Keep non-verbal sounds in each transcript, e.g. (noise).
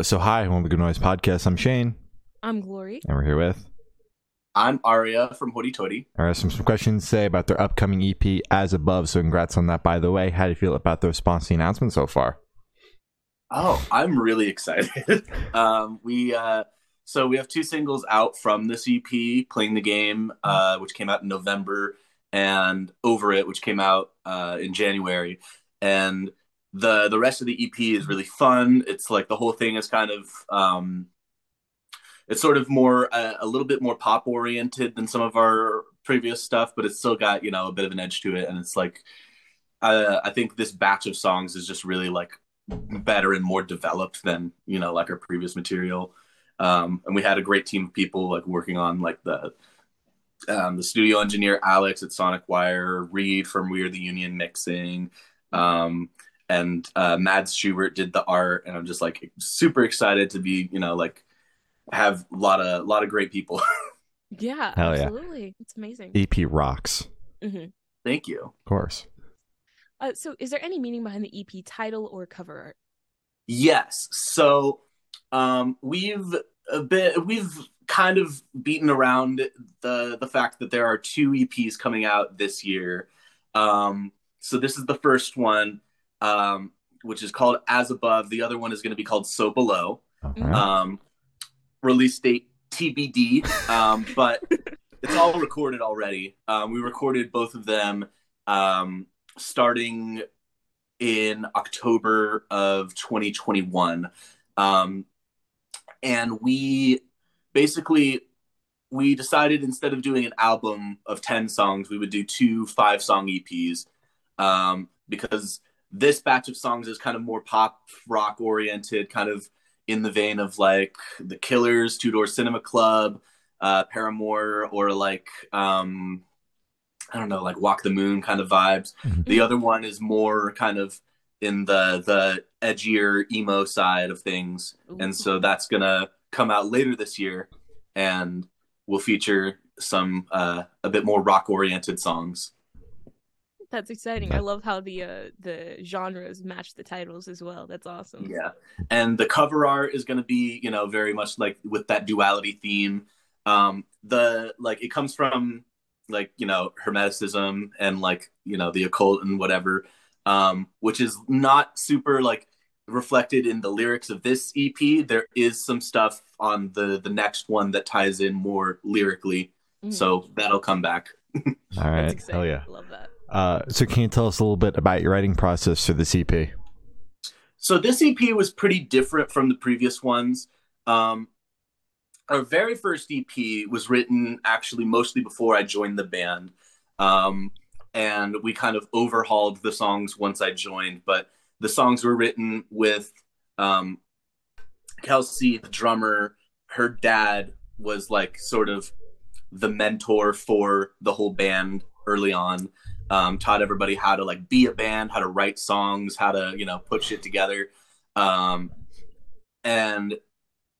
So, hi, welcome to Good Noise Podcast. I'm Shane, I'm Glory. and we're here with. I'm Aria from Hoity Toity. All right, some, some questions to say about their upcoming EP as above. So, congrats on that, by the way. How do you feel about the response to the announcement so far? Oh, I'm really excited. (laughs) um, we uh, so we have two singles out from this EP, "Playing the Game," uh, which came out in November, and "Over It," which came out uh, in January. And the the rest of the EP is really fun. It's like the whole thing is kind of um, it's sort of more uh, a little bit more pop oriented than some of our previous stuff, but it's still got you know a bit of an edge to it. And it's like uh, I think this batch of songs is just really like better and more developed than you know like our previous material. Um, and we had a great team of people like working on like the um, the studio engineer Alex at Sonic Wire, Reed from We Are the Union mixing, um, and uh, Mads Schubert did the art. And I'm just like super excited to be you know like have a lot of a lot of great people. (laughs) Yeah, Hell yeah. absolutely. It's amazing. EP rocks, hmm Thank you. of course. Uh, so, is there any meaning behind the EP title or cover art? Yes. So um, we've a bit we've kind of beaten around the the fact that there are two EPs coming out this year. Um, so this is the first one, um, which is called As Above. The other one is going to be called So Below. Mhm. Um, release date TBD, um, but (laughs) it's all recorded already. Um, we recorded both of them um, starting in October of 2021, um, and we basically we decided instead of doing an album of 10 songs, we would do two five song EPs um, because this batch of songs is kind of more pop rock oriented, kind of in the vein of like the Killers, Two Door Cinema Club, uh, Paramore, or like um, I don't know, like Walk the Moon kind of vibes. Mhm. The other one is more kind of in the the edgier emo side of things, and so that's gonna come out later this year, and will feature some uh, a bit more rock oriented songs. That's exciting. Yeah. I love how the uh, the genres match the titles as well. That's awesome. Yeah. And the cover art is going to be, you know, very much like with that duality theme. Um, the like it comes from like, you know, hermeticism and like, you know, the occult and whatever, um, which is not super like reflected in the lyrics of this EP. There is some stuff on the the next one that ties in more lyrically. Mhm. So that'll come back. (laughs) All right, That's Hell yeah. I love that. Uh, so, can you tell us a little bit about your writing process for this EP? So this EP was pretty different from the previous ones. Um, our very first EP was written actually mostly before I joined the band, um, and we kind of overhauled the songs once I joined. But the songs were written with um, Kelsey, the drummer. Her dad was like sort of the mentor for the whole band early on um, taught everybody how to like be a band, how to write songs, how to you know put shit together. Um, and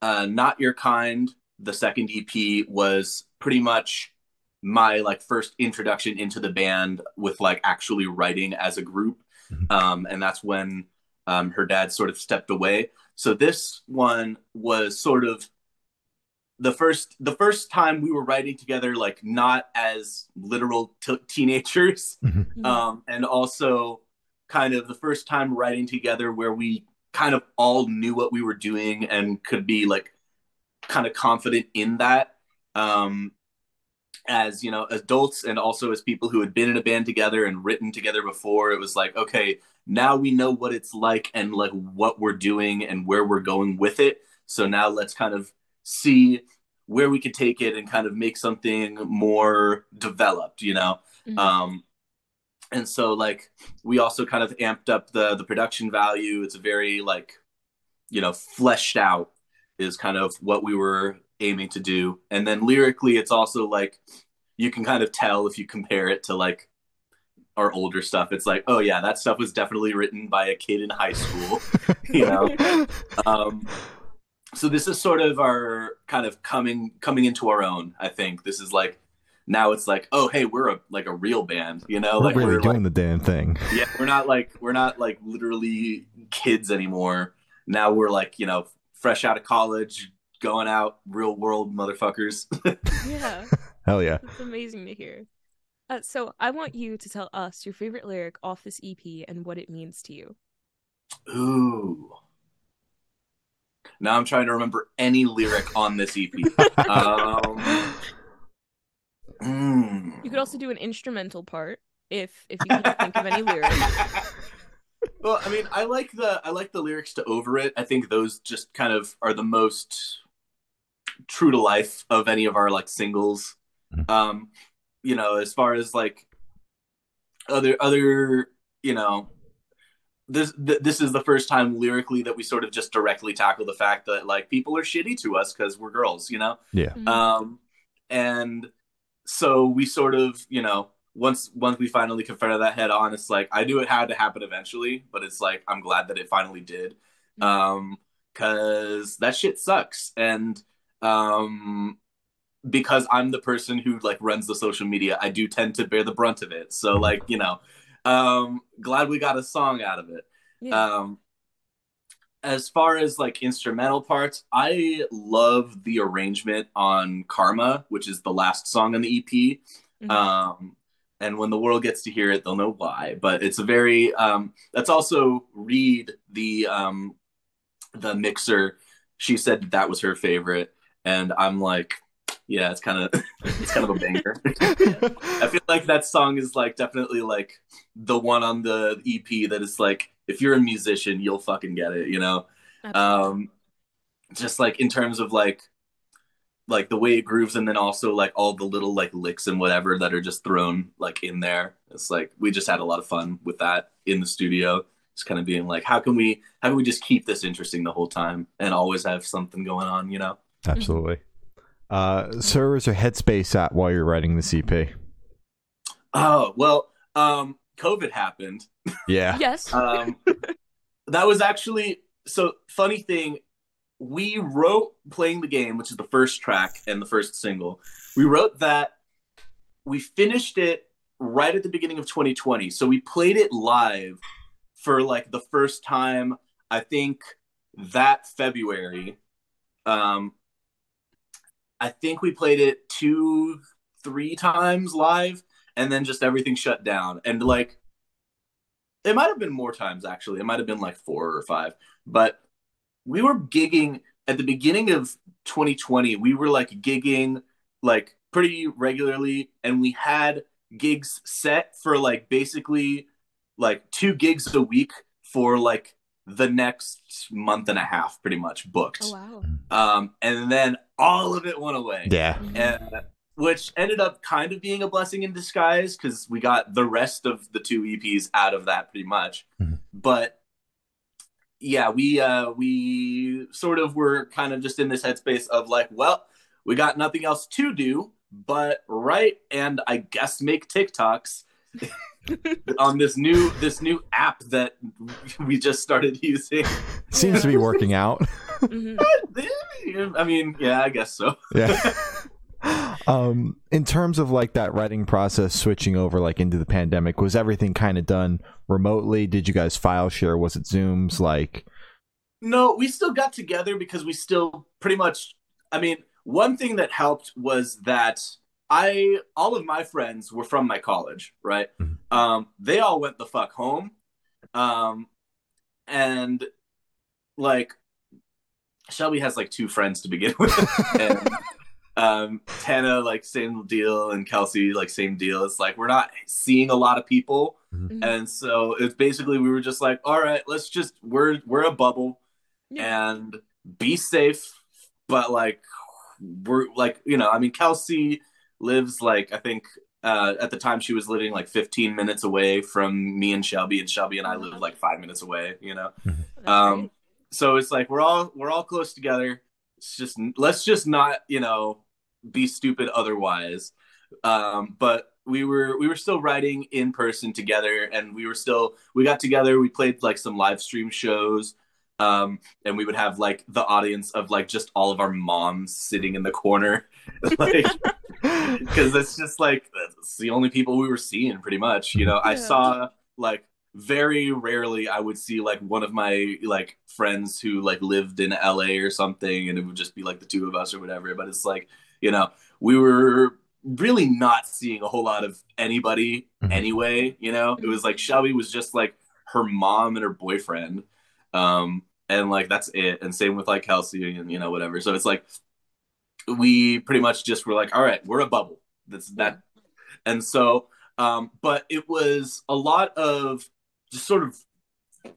uh, not your kind, the second EP was pretty much my like first introduction into the band with like actually writing as a group, Mhm. um, and that's when um, her dad sort of stepped away. So this one was sort of the first the first time we were writing together like not as literal t- teenagers. (laughs) Mhm. um, and also kind of the first time writing together where we kind of all knew what we were doing and could be like kind of confident in that. Um, as you know adults and also as people who had been in a band together and written together before it was like okay now we know what it's like and like what we're doing and where we're going with it. So now let's kind of see where we could take it and kind of make something more developed you know? Mhm. um and so like we also kind of amped up the the production value. It's very like you know fleshed out is kind of what we were aiming to do. And then lyrically it's also like you can kind of tell if you compare it to like our older stuff. It's like oh yeah that stuff was definitely written by a kid in high school (laughs) you know? Um so this is sort of our kind of coming coming into our own i think this is like now it's like oh hey we're a like a real band you know We're like really we're doing like, the damn thing. (laughs) yeah we're not like we're not like literally kids anymore now we're like you know fresh out of college, going out, real world motherfuckers. (laughs) Yeah, (laughs) Hell yeah. that's amazing to hear. Uh, so I want you to tell us your favorite lyric off this EP and what it means to you. Ooh. Now I'm trying to remember any lyric on this EP. (laughs) um, mm. You could also do an instrumental part if if you can think of any lyrics. (laughs) well, I mean, I like the I like the lyrics to "Over It." I think those just kind of are the most true to life of any of our like singles. Mhm. Um, you know, as far as like other other, you know, this th- this is the first time lyrically that we sort of just directly tackle the fact that like people are shitty to us because we're girls, you know. Yeah. Mhm. Um, and so we sort of, you know, once once we finally confronted that head on, it's like I knew it had to happen eventually, but it's like I'm glad that it finally did, um, because that shit sucks, and um, because I'm the person who like runs the social media, I do tend to bear the brunt of it. So like, you know, um, glad we got a song out of it. Yeah. Um, as far as like instrumental parts, I love the arrangement on Karma, which is the last song on the EP. Mhm. Um, and when the world gets to hear it, they'll know why. But it's a very um, that's also Reed the um, the mixer. She said that, that was her favorite, and I'm like, yeah, it's kind of (laughs) it's kind of a banger. (laughs) I feel like that song is like definitely like the one on the EP that is like if you're a musician, you'll fucking get it, you know. Absolutely. Um just like in terms of like like the way it grooves and then also like all the little like licks and whatever that are just thrown like in there. It's like we just had a lot of fun with that in the studio. Just kind of being like, how can we how can we just keep this interesting the whole time and always have something going on, you know? Absolutely. Uh, so where's your headspace at while you're writing the EP? Oh, well, um COVID happened Yeah. (laughs) yes. um, that was actually so funny thing we wrote playing the game which is the first track and the first single we wrote that we finished it right at the beginning of 2020 so we played it live for like the first time i think that february um i think we played it two three times live and then just everything shut down and like it might have been more times actually. It might have been like four or five. But we were gigging at the beginning of 2020. We were like gigging like pretty regularly, and we had gigs set for like basically like two gigs a week for like the next month and a half, pretty much booked. oh wow. Um, and then all of it went away Yeah. Mhm. and which ended up kind of being a blessing in disguise because we got the rest of the two EPs out of that pretty much. Mhm. But yeah, we uh we sort of were kind of just in this headspace of like, well, we got nothing else to do but write and I guess make TikToks (laughs) on this new this new app that we just started using. Seems to be working out. (laughs) Mhm. (laughs) I mean, yeah, I guess so. yeah. (laughs) um, in terms of like that writing process, switching over like into the pandemic, was everything kind of done remotely? Did you guys file share? Was it Zooms? Like, No, we still got together because we still pretty much. I mean, one thing that helped was that I all of my friends were from my college, right? Mhm. Um, they all went the fuck home, um, and like Shelby has like two friends to begin with, and um, Tana like same deal, and Kelsey like same deal. It's like we're not seeing a lot of people, Mhm. and so it's basically we were just like, all right, let's just we're we're a bubble Yeah. and be safe. But like we're like you know, I mean, Kelsey lives like I think uh, at the time she was living like 15 minutes away from me and Shelby, and Shelby and I live like five minutes away. You know, um. So it's like we're all we're all close together. It's just let's just not you know be stupid otherwise. Um, but we were we were still writing in person together, and we were still we got together. We played like some live stream shows, um, and we would have like the audience of like just all of our moms sitting in the corner, (laughs) like (laughs) because it's just like it's the only people we were seeing pretty much. You know, I saw like very rarely I would see like one of my like friends who like lived in LA or something and it would just be like the two of us or whatever but it's like you know we were really not seeing a whole lot of anybody Mhm. anyway you know it was like Shelby was just like her mom and her boyfriend um and like that's it and same with like Kelsey and you know whatever so it's like we pretty much just were like all right we're a bubble that's that and so um but it was a lot of just sort of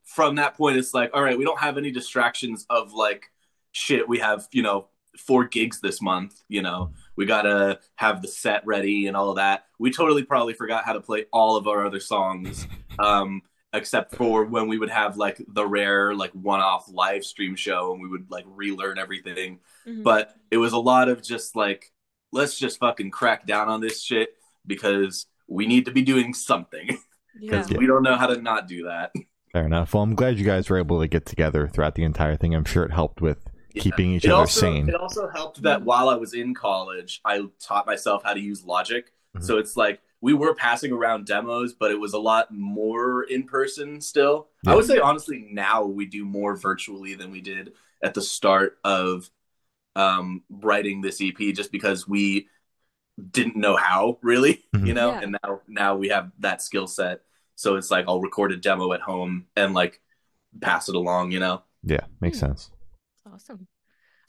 from that point it's like all right we don't have any distractions of like shit we have you know four gigs this month you know we gotta have the set ready and all of that. We totally probably forgot how to play all of our other songs um except for when we would have like the rare like one-off live stream show and we would like relearn everything. Mhm. but it was a lot of just like let's just fucking crack down on this shit because we need to be doing something (laughs) yeah. because we don't know how to not do that Fair enough. Well, I'm glad you guys were able to get together throughout the entire thing. I'm sure it helped with Yeah. keeping each it other also, sane. It also helped that while I was in college, I taught myself how to use Logic. Mhm. So it's like we were passing around demos, but it was a lot more in person still. Yeah. I would say honestly, now we do more virtually than we did at the start of um, writing this EP, just because we didn't know how really, Mhm. you know. Yeah. And now now we have that skill set. So it's like I'll record a demo at home and like pass it along, you know. Yeah, makes Hmm. sense. Awesome.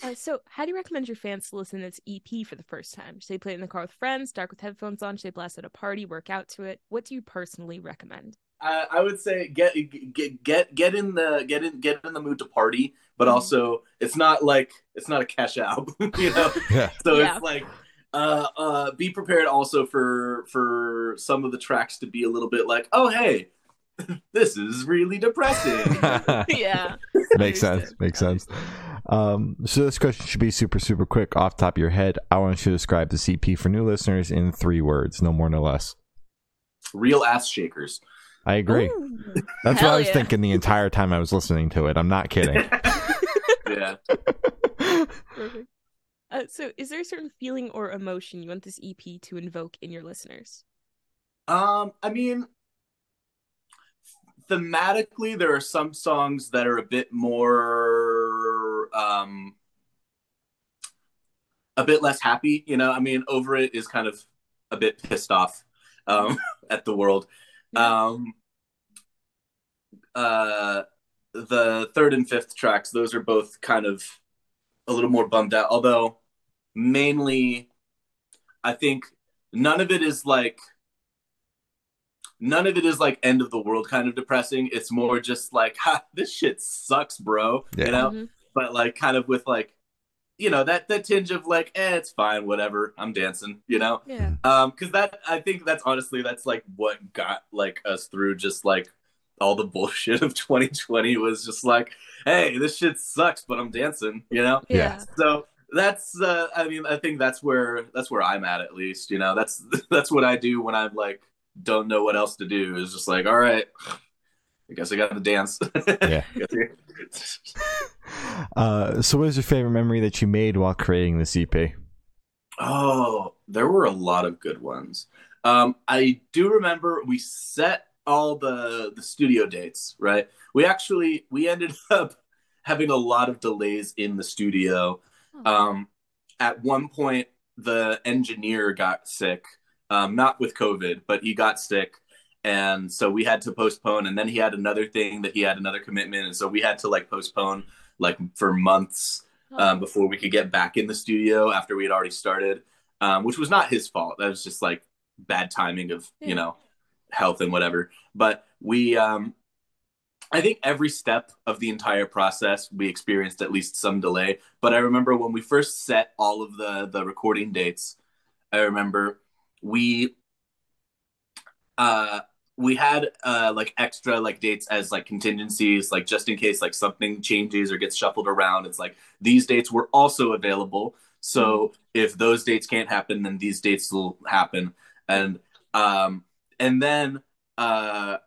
Uh, so, how do you recommend your fans to listen to this EP for the first time? Should they play it in the car with friends, dark with headphones on? Should they blast at a party, work out to it? What do you personally recommend? I, I would say get get get get in the get in get in the mood to party, but Mhm. also it's not like it's not a cash album, (laughs) you know. (laughs) Yeah. So Yeah. it's like uh uh be prepared also for for some of the tracks to be a little bit like, oh hey, (laughs) this is really depressing. (laughs) (laughs) yeah. makes sense. Makes sense. Um, so this question should be super, super quick off the top of your head. I want you to describe the EP for new listeners in three words, no more, no less. Real ass shakers. I agree. Ooh. That's what I was yeah. thinking the entire time I was listening to it. I'm not kidding. yeah. Perfect. Uh, so, is there a certain feeling or emotion you want this EP to invoke in your listeners? Um, I mean, thematically, there are some songs that are a bit more, um, a bit less happy. You know, I mean, over it is kind of a bit pissed off um, (laughs) at the world. Um, uh, the third and fifth tracks, those are both kind of a little more bummed out. Although, mainly, I think none of it is like none of it is like end of the world kind of depressing. It's more just like, (laughs) ha, this shit sucks, bro. Yeah. You know, Mhm. but like kind of with like, you know, that that tinge of like, eh, it's fine, whatever. I'm dancing, you know. Yeah. Um, because that I think that's honestly that's like what got like us through just like all the (laughs) bullshit of 2020 was just like, hey, this shit sucks, but I'm dancing, you know. Yeah. Yeah. So that's uh I mean I think that's where that's where I'm at at least, you know. That's (laughs) that's what I do when I'm like don't know what else to do. Is just like, all right, I guess I got to dance. (laughs) Yeah. (laughs) Uh, so, what is your favorite memory that you made while creating this EP? Oh, there were a lot of good ones. Um, I do remember we set all the the studio dates, right? We actually we ended up having a lot of delays in the studio. Um, at one point, the engineer got sick, um, not with COVID, but he got sick. And so we had to postpone. And then he had another thing that he had another commitment. And so we had to like postpone like for months um, before we could get back in the studio after we had already started, um, which was not his fault. That was just like bad timing of, Yeah. you know, health and whatever. But we, um, I think every step of the entire process, we experienced at least some delay. But I remember when we first set all of the the recording dates, I remember we uh we had uh like extra like dates as like contingencies like just in case like something changes or gets shuffled around. It's like these dates were also available. So if those dates can't happen then these dates will happen. And um and then uh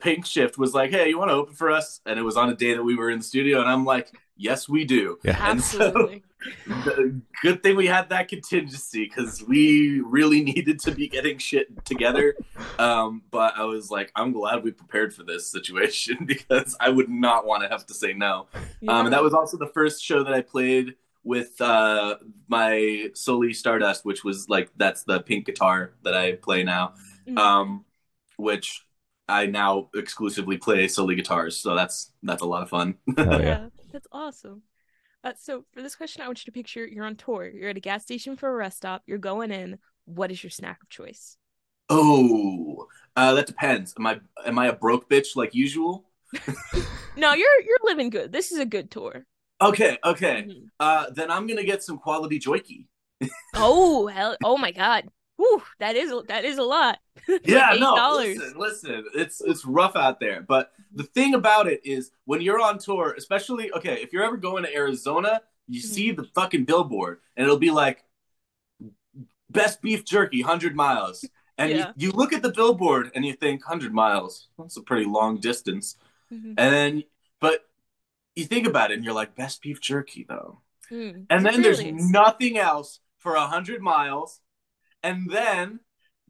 Pinkshift was like hey you want to open for us and it was on a day that we were in the studio and i'm like yes we do Yeah. and so Absolutely. (laughs) The- Good thing we had that contingency because we really (laughs) needed to be getting shit together. Um, but I was like, I'm glad we prepared for this situation (laughs) because I would not want to have to say no. Um, and that was also the first show that I played with uh, my Soli Stardust, which was like that's the pink guitar that I play now, Mhm. um, which I now exclusively play Soli guitars. So that's that's a lot of fun. (laughs) Oh, yeah. yeah. that's awesome. Uh, so for this question, I want you to picture you're on tour. You're at a gas station for a rest stop. You're going in. What is your snack of choice? oh, uh, that depends. Am I am I a broke bitch like usual? (laughs) No, you're you're living good. This is a good tour. Okay, okay. Mhm. Uh, then I'm gonna get some quality joikey. (laughs) Oh hell! Oh my god! Whew, that is that is a lot. (laughs) Yeah, Eight no. Listen, listen. It's it's rough out there, but the thing about it is when you're on tour, especially okay, if you're ever going to Arizona, you Mhm. see the fucking billboard, and it'll be like best beef jerky, hundred miles, and Yeah. you, you look at the billboard and you think hundred miles. That's a pretty long distance, Mhm. and then but you think about it, and you're like best beef jerky though. Mm. And then there's really is. nothing else for a hundred miles. And then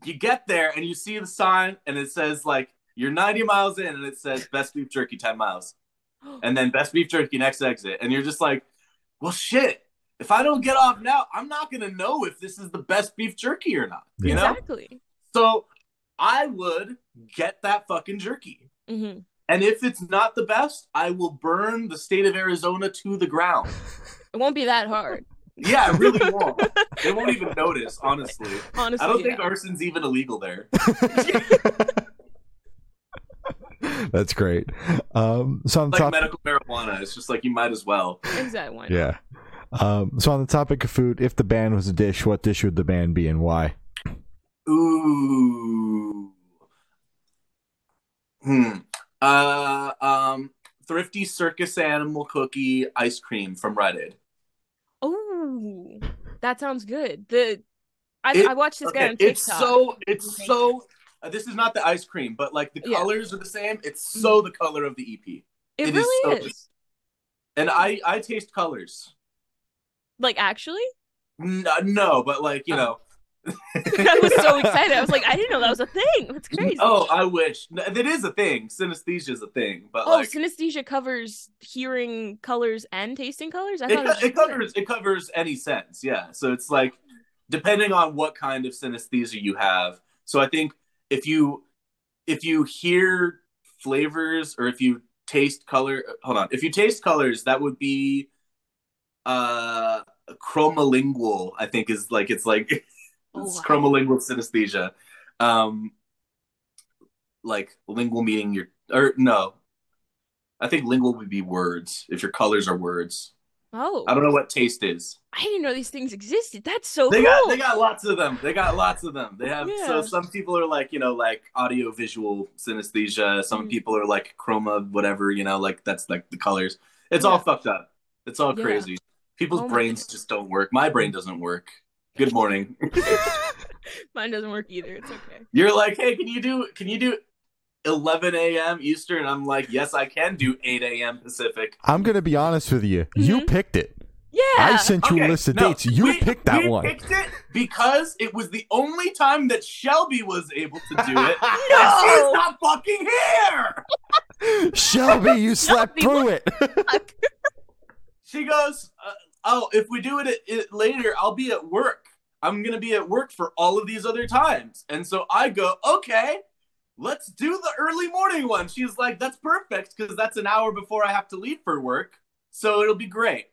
you get there and you see the sign and it says like you're 90 miles in and it says best beef jerky 10 miles. (gasps) And then best beef jerky next exit. And you're just like, well shit. If I don't get off now, I'm not gonna know if this is the best beef jerky or not. You know? exactly. So I would get that fucking jerky. hmm And if it's not the best, I will burn the state of Arizona to the ground. (laughs) It won't be that hard. Yeah, it really (laughs) won't. they won't even notice, honestly. Honestly, I don't yeah. think arson's even illegal there. (laughs) That's great. Um, so on the Like top, medical marijuana, it's just like you might as well. exactly. Yeah. Um, so on the topic of food, if the band was a dish, what dish would the band be and why? Ooh. Hmm. Uh, um, thrifty circus animal cookie ice cream from Rite Aid. Oh, that sounds good. The I, It- I watched this guy Okay, on it's so it's so. Uh, this is not the ice cream, but like the Yeah. colors are the same. It's so the color of the EP. it, it is really so- is. And I I taste colors. Like actually, N- no, but like you Oh. know. (laughs) I was so (laughs) excited. I was like, I didn't know that was a thing. That's crazy. Oh, I wish. It is a thing. Synesthesia is a thing, but Oh, like synesthesia covers hearing colors and tasting colors. I it, thought it, co- it covers it covers any sense. Yeah. So it's like depending on what kind of synesthesia you have. So I think if you if you hear flavors or if you taste color, hold on. If you taste colors, that would be uh chromolingual. I think is like it's like (laughs) Oh, it's wow. chromolingual synesthesia. Um, like lingual meaning your or no, I think lingual would be words if your colors are words. Oh, I don't know what taste is. I didn't know these things existed. That's so They cool. got they got lots of them. They got lots of them. They have so some people are like you know like audio visual synesthesia. Some Mhm. people are like chroma whatever you know like that's like the colors. It's all fucked up. It's all Yeah. crazy. People's Oh brains just don't work. My brain doesn't work. Good morning. (laughs) Mine doesn't work either. It's okay. You're like, hey, can you do can you do 11 a.m. Eastern? I'm like, yes, I can do 8 a.m. Pacific. I'm gonna be honest with you. You Mhm. picked it. Yeah. I sent you a list of no, dates. You we- picked that we one. picked it because it was the only time that Shelby was able to do it. (laughs) No! And she's not fucking here. (laughs) Shelby, you slept Shelby, through it. She goes, uh, oh, if we do it, it, it later, I'll be at work. I'm gonna be at work for all of these other times, and so I go, okay. Let's do the early morning one. She's like, that's perfect because that's an hour before I have to leave for work. So it'll be great.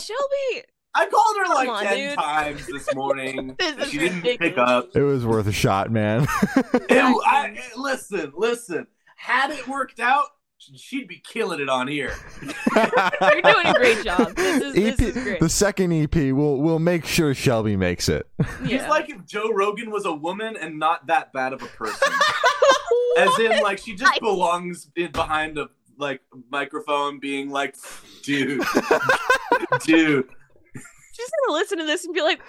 Shelby. I called her like on, 10 dude. times this morning. (laughs) This she didn't pick up. It was worth a shot, man. (laughs) Ew, I, listen, listen. Had it worked out, she'd be killing it on here. (laughs) You're doing a great job. This is, this is great. the second EP, we'll we'll make sure Shelby makes it. It's like if Joe Rogan was a woman and not that bad of a person. (laughs) As in, like, she just I- belongs behind a like microphone, being like, "Dude, (laughs) dude." She's gonna listen to this and be like,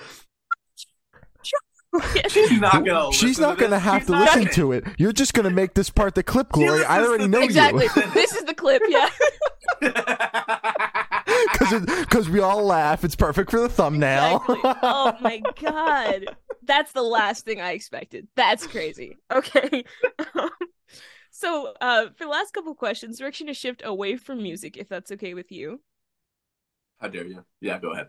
(laughs) She's not gonna. She's not to gonna this. have She's to listen gonna- to it. You're just gonna make this part the clip, Glory. I already know the- exactly. you. (laughs) this is the clip. Yeah. (laughs) Because because because we all laugh. It's perfect for the thumbnail. Exactly. Oh my god. That's the last thing I expected. That's crazy. Okay. Um, so, uh, for the last couple questions, we're actually going to shift away from music, if that's okay with you. How dare you? Yeah, go ahead.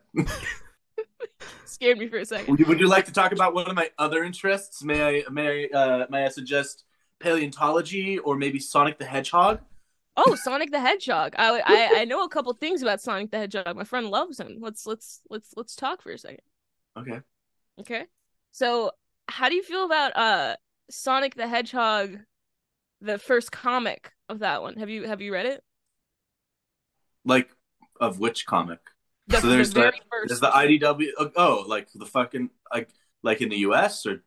Scared me for a second. would, you, would you like to talk about one of my other interests? May I may I uh, may I suggest paleontology or maybe Sonic the Hedgehog? Oh, Sonic the Hedgehog. I, I I know a couple things about Sonic the Hedgehog. My friend loves him. Let's let's let's let's talk for a second. Okay. Okay. So, how do you feel about uh Sonic the Hedgehog, the first comic of that one? Have you have you read it? Like of which comic? The, So there's the- very first. Is the IDW? Oh, like the fucking like like in the U.S. or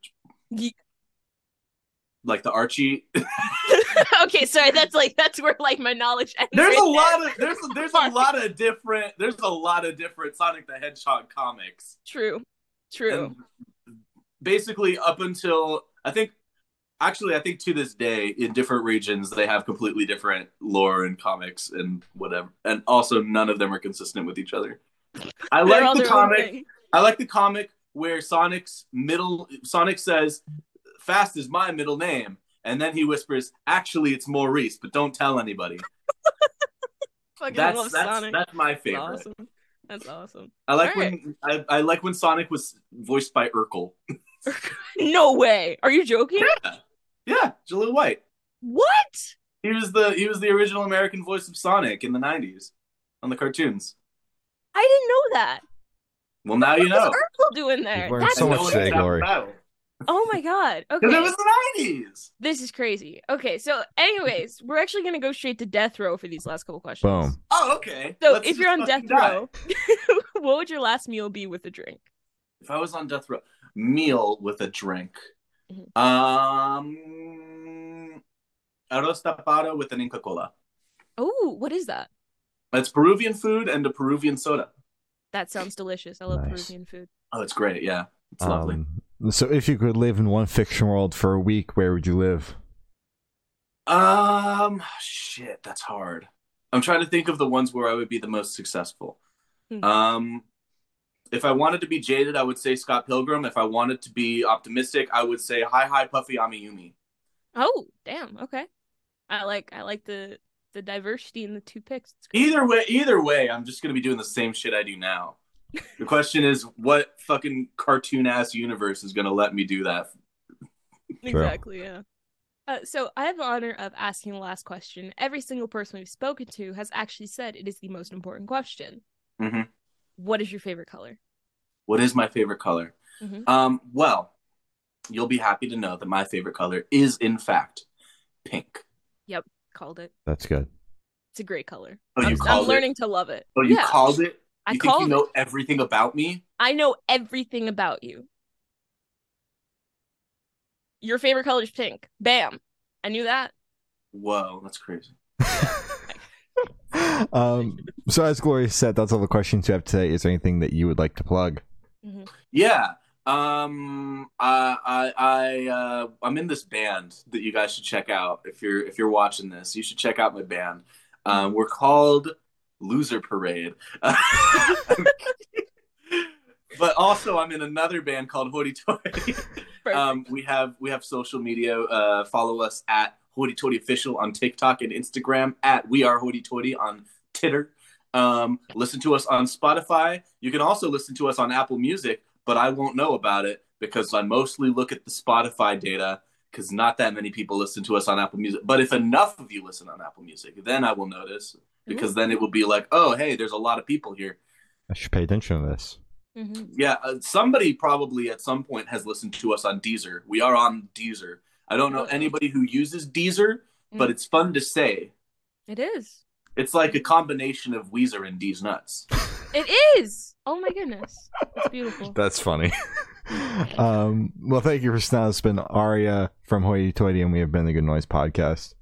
Ye- like the Archie? (laughs) okay, sorry. That's like that's where like my knowledge ends. There's right a there. lot of there's there's a (laughs) lot of different there's a lot of different Sonic the Hedgehog comics. True. True. And basically up until I think actually I think to this day in different regions they have completely different lore and comics and whatever. And also none of them are consistent with each other. I like the comic. I like the comic where Sonic's middle Sonic says fast is my middle name and then he whispers actually it's Maurice but don't tell anybody. (laughs) That's that's Sonic. that's my favorite. awesome. That's awesome. I like All when I, I like when Sonic was voiced by Urkel. (laughs) No way. Are you joking? Yeah. Yeah, Jaleel White. What? He was the he was the original American voice of Sonic in the '90s on the cartoons. I didn't know that. Well, now you know. What's Urkel doing there? You've learned That's so I much know today, it's half Glory. oh my god. (laughs) Because Okay. it was the '90s. This is crazy. Okay, so anyways, we're actually gonna go straight to death row for these last couple questions. Boom. Oh, okay. So Let's if you're on death die. row, (laughs) what would your last meal be with a drink? if I was on death row, meal with a drink. Mhm. Um, arroz tapado with an Inca Cola. Oh, what is that? It's Peruvian food and a Peruvian soda. That sounds delicious. I love Nice. Peruvian food. Oh, it's great. Yeah, it's lovely. Um, so if you could live in one fiction world for a week, where would you live? Um, shit, that's hard. I'm trying to think of the ones where I would be the most successful. Hmm. Um, if I wanted to be jaded, I would say Scott Pilgrim. If I wanted to be optimistic, I would say Hi Hi Puffy Amiyumi. Oh, damn. Okay. I like I like the the diversity in the two picks. It's. Either way, either way, I'm just gonna be doing the same shit I do now. The question is, what fucking cartoon ass universe is gonna let me do that? Exactly, yeah. Uh, so I have the honor of asking the last question. Every single person we've spoken to has actually said it is the most important question. Mhm. What is your favorite color? What is my favorite color? Mhm. Um, well, you'll be happy to know that my favorite color is in fact pink. Called it. That's good. It's a great color. Oh, you I'm, I'm it? learning to love it. Oh, you yeah, called it? I You think called you it. know everything about me? I know everything about you. Your favorite color is pink. Bam. I knew that. Whoa, that's crazy. (laughs) (laughs) um, so as Gloria said, that's all the questions you have today. Is there anything that you would like to plug? Yeah. Um I I I uh I'm in this band that you guys should check out if you're if you're watching this. You should check out my band. Um we're called Loser Parade. (laughs) but also I'm in another band called Hoity Toity. (laughs) Um we have we have social media. Uh follow us at Hoity Toity Official on TikTok and Instagram, at We Are Hoity Toity on Titter. Um listen to us on Spotify. You can also listen to us on Apple Music but I won't know about it because I mostly look at the Spotify data because not that many people listen to us on Apple Music. But if enough of you listen on Apple Music, then I will notice because then it will be like, oh, hey, there's a lot of people here. I should pay attention to this. Mhm. Yeah, uh, somebody probably at some point has listened to us on Deezer. We are on Deezer. I don't know anybody who uses Deezer, but Mm. it's fun to say. It is. It's like a combination of Weezer and D's nuts. It is. Oh my goodness. It's beautiful. (laughs) That's funny. (laughs) um, well, thank you for now. It's been Aria from Hoity Toity, and we have been the Good Noise Podcast.